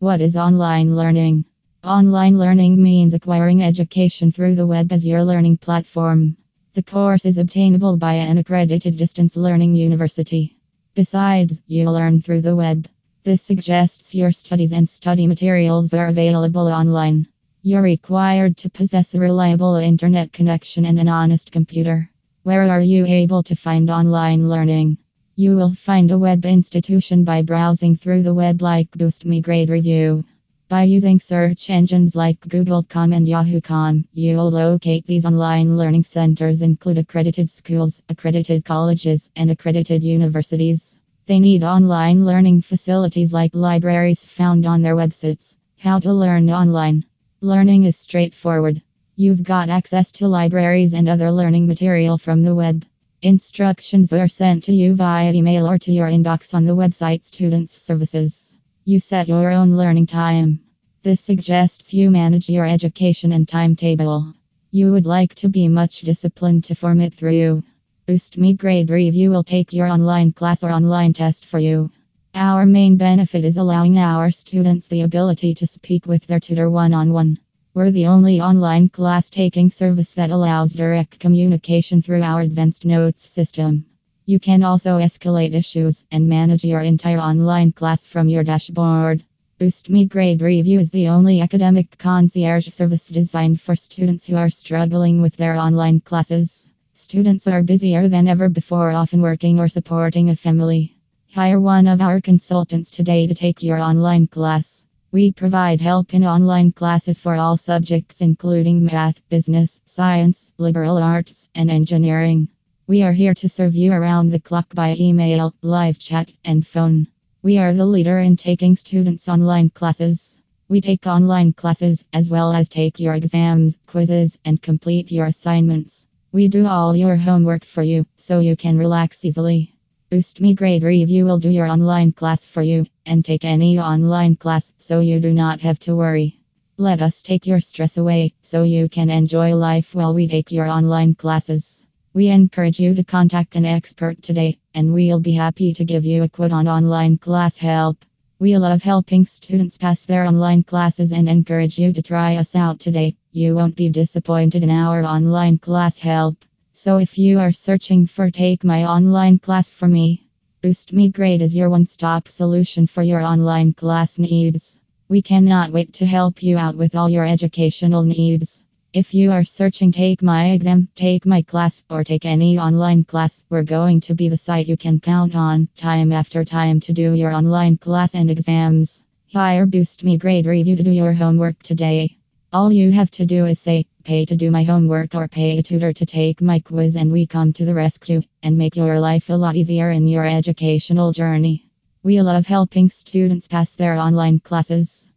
What is online learning? Online learning means acquiring education through the web as your learning platform. The course is obtainable by an accredited distance learning university. Besides, you learn through the web. This suggests your studies and study materials are available online. You're required to possess a reliable internet connection and an honest computer. Where are you able to find online learning? You will find a web institution by browsing through the web like Boostmygrade Review. By using search engines like Google.com and Yahoo.com, you'll locate these online learning centers include accredited schools, accredited colleges, and accredited universities. They need online learning facilities like libraries found on their websites. How to learn online. Learning is straightforward. You've got access to libraries and other learning material from the web. Instructions are sent to you via email or to your inbox on the website Students Services. You set your own learning time. This suggests you manage your education and timetable. You would like to be much disciplined to form it through. Boostmygrade Review will take your online class or online test for you. Our main benefit is allowing our students the ability to speak with their tutor one on one. We're the only online class taking service that allows direct communication through our advanced notes system. You can also escalate issues and manage your entire online class from your dashboard. Boostmygrade Review is the only academic concierge service designed for students who are struggling with their online classes. Students are busier than ever before, often working or supporting a family. Hire one of our consultants today to take your online class. We provide help in online classes for all subjects, including math, business, science, liberal arts, and engineering. We are here to serve you around the clock by email, live chat, and phone. We are the leader in taking students online classes. We take online classes as well as take your exams, quizzes, and complete your assignments. We do all your homework for you so you can relax easily. Boostmygrade Review will do your online class for you and take any online class so you do not have to worry. Let us take your stress away so you can enjoy life while we take your online classes. We encourage you to contact an expert today and we'll be happy to give you a quote on online class help. We love helping students pass their online classes and encourage you to try us out today. You won't be disappointed in our online class help. So if you are searching for Take My Online Class for Me, Boostmygrade is your one stop solution for your online class needs. We cannot wait to help you out with all your educational needs. If you are searching Take My Exam, Take My Class, or Take any online class, we're going to be the site you can count on time after time to do your online class and exams. Hire Boostmygrade Review to do your homework today. All you have to do is say, pay to do my homework or pay a tutor to take my quiz, and we come to the rescue and make your life a lot easier in your educational journey. We love helping students pass their online classes.